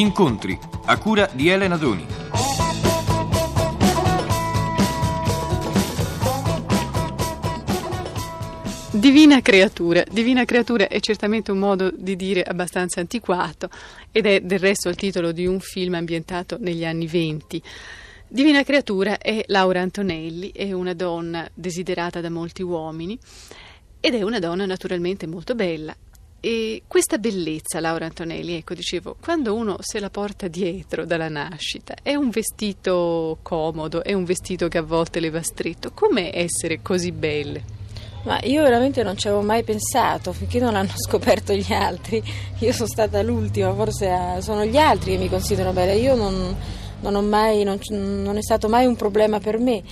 Incontri a cura di Elena Doni. Divina creatura. Divina creatura è certamente un modo di dire abbastanza antiquato ed è del resto il titolo di un film ambientato negli anni venti. Divina creatura è Laura Antonelli, è una donna desiderata da molti uomini ed è una donna naturalmente molto bella. E questa bellezza, Laura Antonelli, ecco, dicevo, quando uno se la porta dietro dalla nascita, è un vestito comodo, è un vestito che a volte le va stretto. Com'è essere così belle? Ma io veramente non ci avevo mai pensato finché non l'hanno scoperto gli altri. Io sono stata l'ultima, forse sono gli altri che mi considerano bella. Io non, non, mai, non, non è stato mai un problema per me.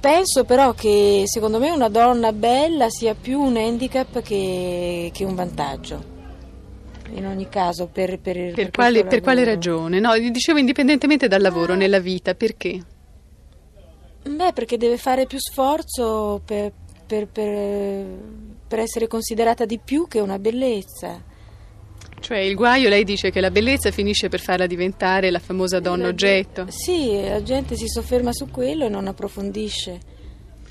Penso però che secondo me una donna bella sia più un handicap che, che un vantaggio. In ogni caso, per, per, per, per quale, quale, ragione? No, dicevo indipendentemente dal lavoro, ah. nella vita, perché? Beh, perché deve fare più sforzo per, per essere considerata di più che una bellezza. Cioè il guaio, lei dice che la bellezza finisce per farla diventare la famosa donna la oggetto. Sì, la gente si sofferma su quello e non approfondisce.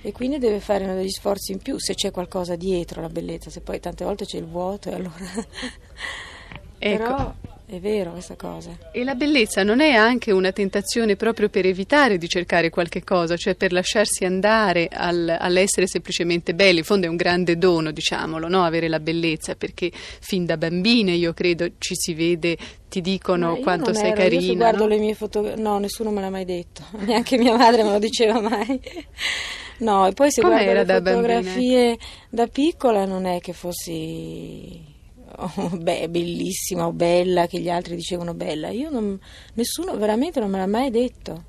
E quindi deve fare degli sforzi in più se c'è qualcosa dietro la bellezza, se poi tante volte c'è il vuoto e allora... Ecco. Però è vero questa cosa. E la bellezza non è anche una tentazione proprio per evitare di cercare qualche cosa, cioè per lasciarsi andare al, all'essere semplicemente belli. In fondo è un grande dono, diciamolo, no? avere la bellezza, perché fin da bambine io credo ci si vede, ti dicono quanto sei ero, carina. Io guardo no? le mie fotografie, no, nessuno me l'ha mai detto, neanche mia madre me lo diceva mai. No, e poi se Com'era guardo le da fotografie bambina? da piccola non è che fossi oh, beh, bellissima o bella, che gli altri dicevano bella. Io non, nessuno veramente non me l'ha mai detto.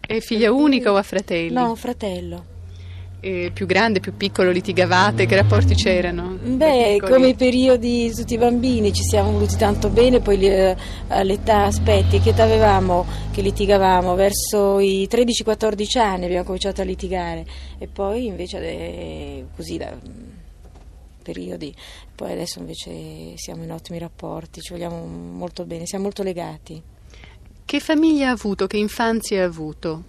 È figlia unica o ha fratelli? No, un fratello. E più grande, più piccolo, litigavate? Che rapporti c'erano? Beh, come i periodi di tutti i bambini, ci siamo voluti tanto bene, poi eh, all'età, aspetti, che età avevamo che litigavamo? Verso i 13-14 anni abbiamo cominciato a litigare e poi invece eh, così da periodi, poi adesso invece siamo in ottimi rapporti, ci vogliamo molto bene, siamo molto legati. Che famiglia ha avuto, che infanzia ha avuto?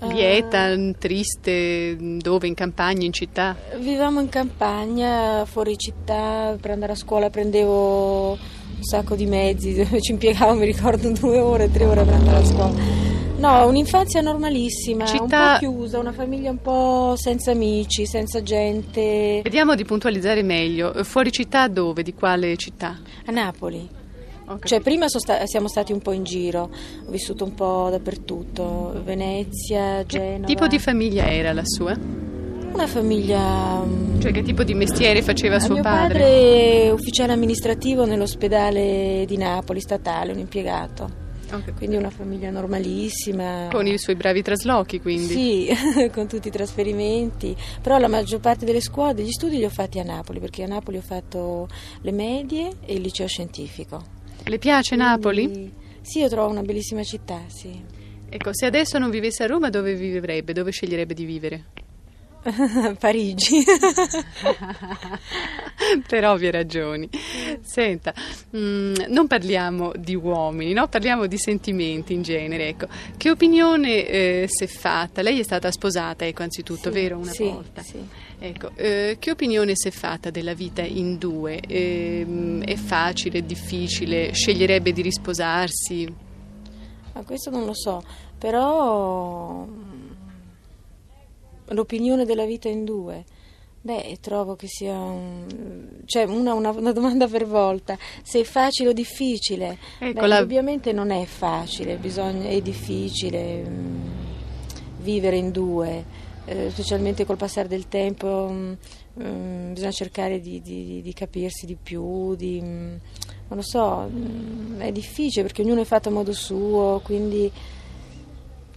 Lieta, uh, triste, dove? In campagna, in città? Vivevamo in campagna, fuori città, per andare a scuola prendevo un sacco di mezzi, ci impiegavo, mi ricordo, due ore, tre ore per andare a scuola. No, un'infanzia normalissima, Città... un po' chiusa, una famiglia un po' senza amici, senza gente. Vediamo di puntualizzare meglio. Fuori città dove? Di quale città? A Napoli. Cioè, prima sta- siamo stati un po' in giro, ho vissuto un po' dappertutto, Venezia, Genova. Che tipo di famiglia era la sua? Una famiglia. Mm, cioè, che tipo di mestiere faceva suo mio padre? Mio padre è ufficiale amministrativo nell'ospedale di Napoli, statale, un impiegato. Okay. Quindi una famiglia normalissima. Con i suoi bravi traslochi, quindi? Sì, con tutti i trasferimenti. Però la maggior parte delle scuole, degli studi li ho fatti a Napoli, perché a Napoli ho fatto le medie e il liceo scientifico. Le piace Quindi, Napoli? Sì, io trovo una bellissima città, sì. Ecco, se adesso non vivesse a Roma, dove vivrebbe? Dove sceglierebbe di vivere? Parigi. per ovvie ragioni. Senta, mh, mm, non parliamo di uomini, no? parliamo di sentimenti in genere. Ecco. Che opinione eh, si è fatta? Lei è stata sposata, ecco, anzitutto, sì, vero? Una sì, volta. Sì. Ecco, eh, che opinione si è fatta della vita in due? Eh, è facile, è difficile? Sceglierebbe di risposarsi? Ma questo non lo so, però l'opinione della vita in due. Beh, trovo che sia un, cioè una, una, una, domanda per volta. Se è facile o difficile? Ecco Beh, la... Ovviamente non è facile, bisogna, è difficile mh, mm, vivere in due, eh, specialmente col passare del tempo. Mh, mm, mm, bisogna cercare di, di, di, capirsi di più, di, non lo so, è difficile perché ognuno è fatto a modo suo, quindi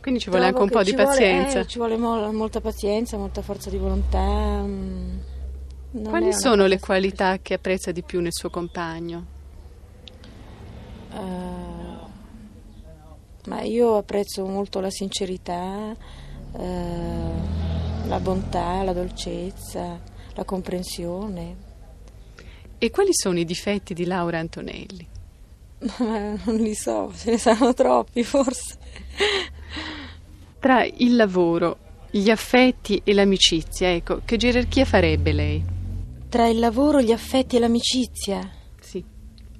quindi ci vuole anche un po' di pazienza. Vuole, eh, ci vuole mo- molta pazienza, molta forza di volontà. Mm. Non Quali sono le qualità che apprezza di più nel suo compagno? Uh, ma io apprezzo molto la sincerità, uh, la bontà, la dolcezza, la comprensione. E quali sono i difetti di Laura Antonelli? Non li so, ce ne saranno troppi forse. Tra il lavoro, gli affetti e l'amicizia, ecco, che gerarchia farebbe lei? Tra il lavoro, gli affetti e l'amicizia? Sì.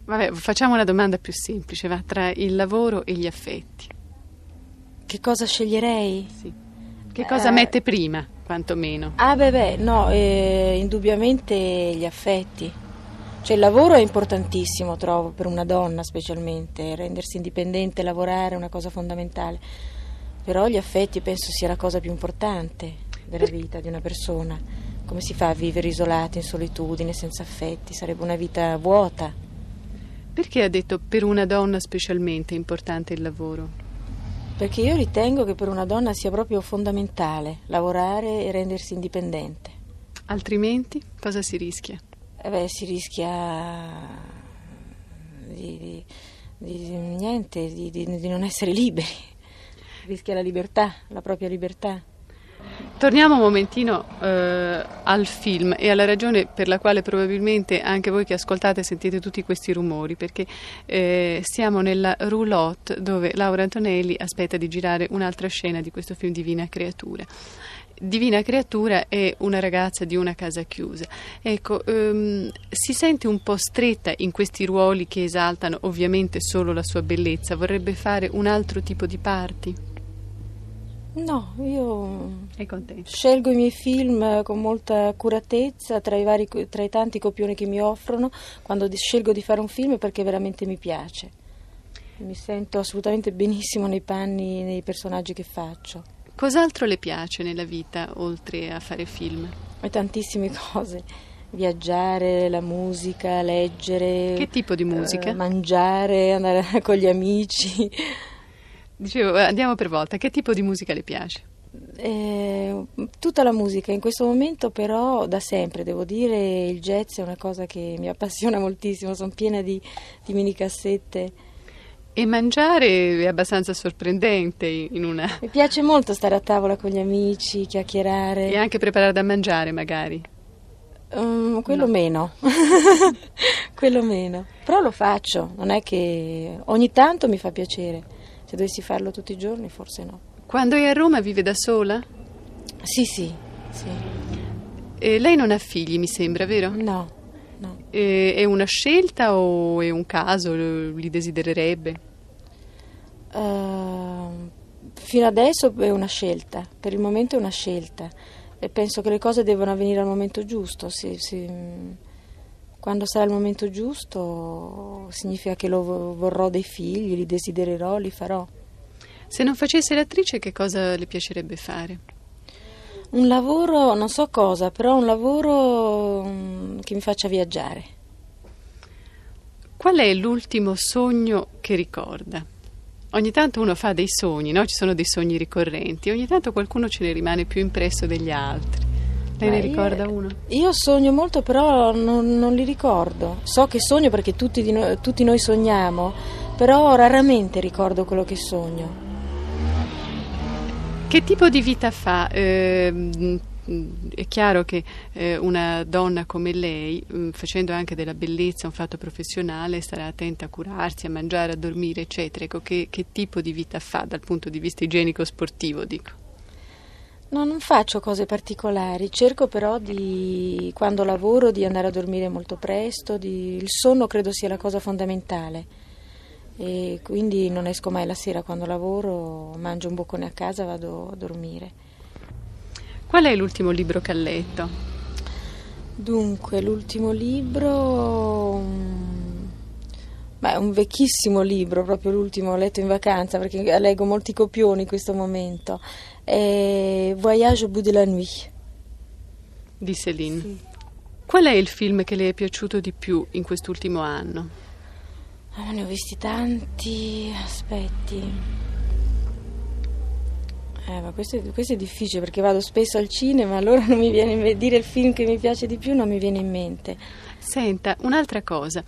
Vabbè, facciamo una domanda più semplice, va, tra il lavoro e gli affetti. Che cosa sceglierei? Sì. Che cosa Eh. mette prima, quantomeno? Ah beh beh, no, eh, indubbiamente gli affetti. Cioè il lavoro è importantissimo, trovo, per una donna specialmente, rendersi indipendente, lavorare è una cosa fondamentale. Però gli affetti penso sia la cosa più importante della vita di una persona. Come si fa a vivere isolati, in solitudine, senza affetti? Sarebbe una vita vuota. Perché ha detto per una donna specialmente è importante il lavoro? Perché io ritengo che per una donna sia proprio fondamentale lavorare e rendersi indipendente. Altrimenti cosa si rischia? Eh beh, si rischia di, di- di- niente, di, di- di non essere liberi. Rischia la libertà, la propria libertà. Torniamo un momentino eh, al film e alla ragione per la quale probabilmente anche voi che ascoltate sentite tutti questi rumori, perché eh, siamo nella roulotte dove Laura Antonelli aspetta di girare un'altra scena di questo film Divina Creatura. Divina Creatura è una ragazza di una casa chiusa. Ecco, ehm, si sente un po' stretta in questi ruoli che esaltano ovviamente solo la sua bellezza, vorrebbe fare un altro tipo di parti? No, io scelgo i miei film con molta accuratezza tra i, vari, tra i tanti copioni che mi offrono quando scelgo di fare un film perché veramente mi piace. Mi sento assolutamente benissimo nei panni, nei personaggi che faccio. Cos'altro le piace nella vita oltre a fare film? E tantissime cose. Viaggiare, la musica, leggere. Che tipo di musica? eh, mangiare, andare con gli amici. Dicevo, eh, andiamo per volta, che tipo di musica le piace? Eh, tutta la musica. In questo momento, però, da sempre, devo dire, il jazz è una cosa che mi appassiona moltissimo. Sono piena di, di mini cassette. E mangiare è abbastanza sorprendente in una... Mi piace molto stare a tavola con gli amici, chiacchierare. E anche preparare da mangiare magari. Mm, quello No. meno, quello meno. Però lo faccio, non è che ogni tanto mi fa piacere. Se dovessi farlo tutti i giorni, forse no. Quando è a Roma vive da sola? Sì, sì, sì. E lei non ha figli, mi sembra, vero? No, no. E- è una scelta o è un caso? Li desidererebbe? Ehm, fino adesso è una scelta, per il momento è una scelta. E penso che le cose devono avvenire al momento giusto. Se- se- quando sarà il momento giusto, significa che lo vo- vorrò dei figli, li desidererò, li farò. Se non facesse l'attrice, che cosa le piacerebbe fare? Un lavoro, non so cosa, però un lavoro mm, che mi faccia viaggiare. Qual è l'ultimo sogno che ricorda? Ogni tanto uno fa dei sogni, no? Ci sono dei sogni ricorrenti, ogni tanto qualcuno ce ne rimane più impresso degli altri. Lei ne ricorda uno? Io sogno molto, però non, non li ricordo. So che sogno perché tutti, di noi, tutti noi sogniamo, però raramente ricordo quello che sogno. Che tipo di vita fa? Ehm, è chiaro che eh, una donna come lei, mm, facendo anche della bellezza un fatto professionale, starà attenta a curarsi, a mangiare, a dormire, eccetera. Ecco, che, che tipo di vita fa dal punto di vista igienico-sportivo, dico? No, non faccio cose particolari, cerco però di, quando lavoro, di andare a dormire molto presto, di- il sonno credo sia la cosa fondamentale e quindi non esco mai la sera quando lavoro, mangio un boccone a casa e vado a dormire. Qual è l'ultimo libro che ha letto? Dunque, l'ultimo libro, mm, beh, è un vecchissimo libro, proprio l'ultimo, ho letto in vacanza perché leggo molti copioni in questo momento, è Voyage au bout de la nuit. Di Céline. Sì. Qual è il film che le è piaciuto di più in quest'ultimo anno? Ah, ne ho visti tanti, aspetti. Eh, ma questo è, questo è difficile perché vado spesso al cinema, allora non mi viene in me- dire il film che mi piace di più, non mi viene in mente. Senta, un'altra cosa.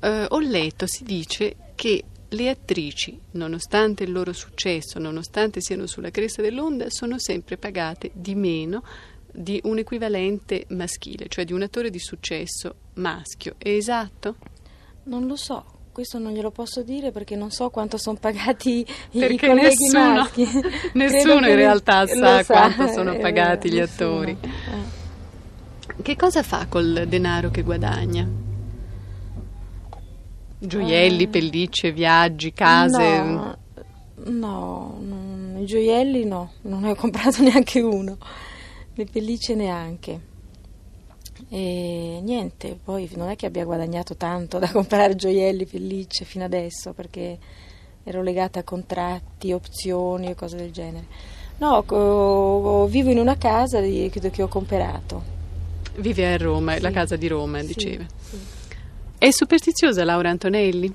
Eh, ho letto, si dice che le attrici, nonostante il loro successo, nonostante siano sulla cresta dell'onda, sono sempre pagate di meno di un equivalente maschile, cioè di un attore di successo maschio. È esatto? Non lo so, questo non glielo posso dire perché non so quanto sono pagati i Perché colleghi nessuno, maschi. nessuno in realtà sa sa, quanto sono eh, pagati gli nessuno. attori. Eh. Che cosa fa col denaro che guadagna? Gioielli, Eh. pellicce, viaggi, case. No, no, non- i gioielli no, non ne ho comprato neanche uno, le pellicce neanche. E niente, poi non è che abbia guadagnato tanto da comprare gioielli, pellicce fino adesso perché ero legata a contratti, opzioni e cose del genere. No, co- vivo in una casa che che ho comprato. Vive a Roma, la Sì. casa di Roma, Sì, diceva. sì. È superstiziosa Laura Antonelli?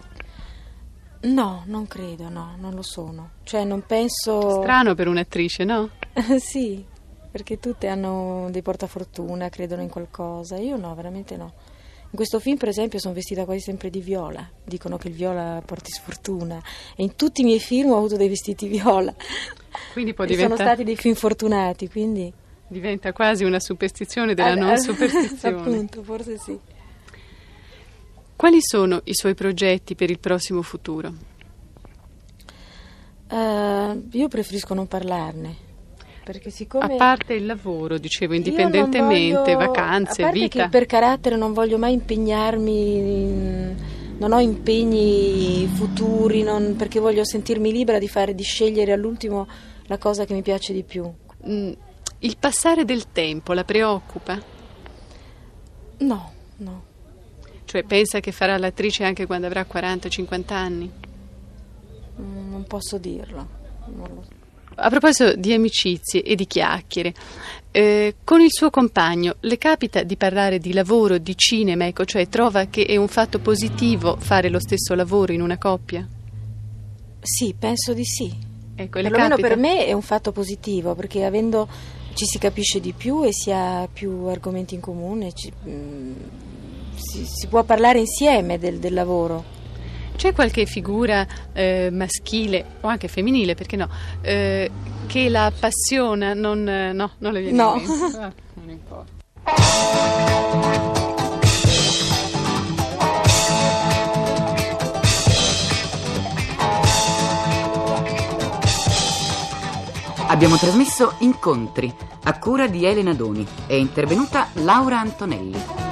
No, non credo, no, non lo sono. Cioè non penso... Strano per un'attrice, no? sì, perché tutte hanno dei portafortuna, credono in qualcosa. Io no, veramente no. In questo film, per esempio, sono vestita quasi sempre di viola. Dicono che il viola porti sfortuna. E in tutti i miei film ho avuto dei vestiti viola. Quindi può E sono diventare... stati dei film fortunati, quindi... Diventa quasi una superstizione della Ah, non superstizione. Appunto, forse sì. Quali sono i suoi progetti per il prossimo futuro? Eh, io preferisco non parlarne. Perché siccome... A parte il lavoro, dicevo, indipendentemente, voglio- vacanze, a parte vita. che per carattere non voglio mai impegnarmi, in- non ho impegni futuri, non- perché voglio sentirmi libera di fare, di scegliere all'ultimo la cosa che mi piace di più. Mm, Il passare del tempo la preoccupa? No, no. Cioè pensa che farà l'attrice anche quando avrà 40-50 anni? Mm, Non posso dirlo. A proposito di amicizie e di chiacchiere, eh, con il suo compagno le capita di parlare di lavoro, di cinema, ecco, cioè trova che è un fatto positivo fare lo stesso lavoro in una coppia? Sì, penso di sì. Ecco, Perlomeno capita? per me è un fatto positivo perché avendo ci si capisce di più e si ha più argomenti in comune, ci- mm, si, si può parlare insieme del, del lavoro. C'è qualche figura eh, maschile o anche femminile, perché no, eh, che la appassiona? Non, eh, no, non le viene No. Ah, non importa. Abbiamo trasmesso Incontri a cura di Elena Doni. È intervenuta Laura Antonelli.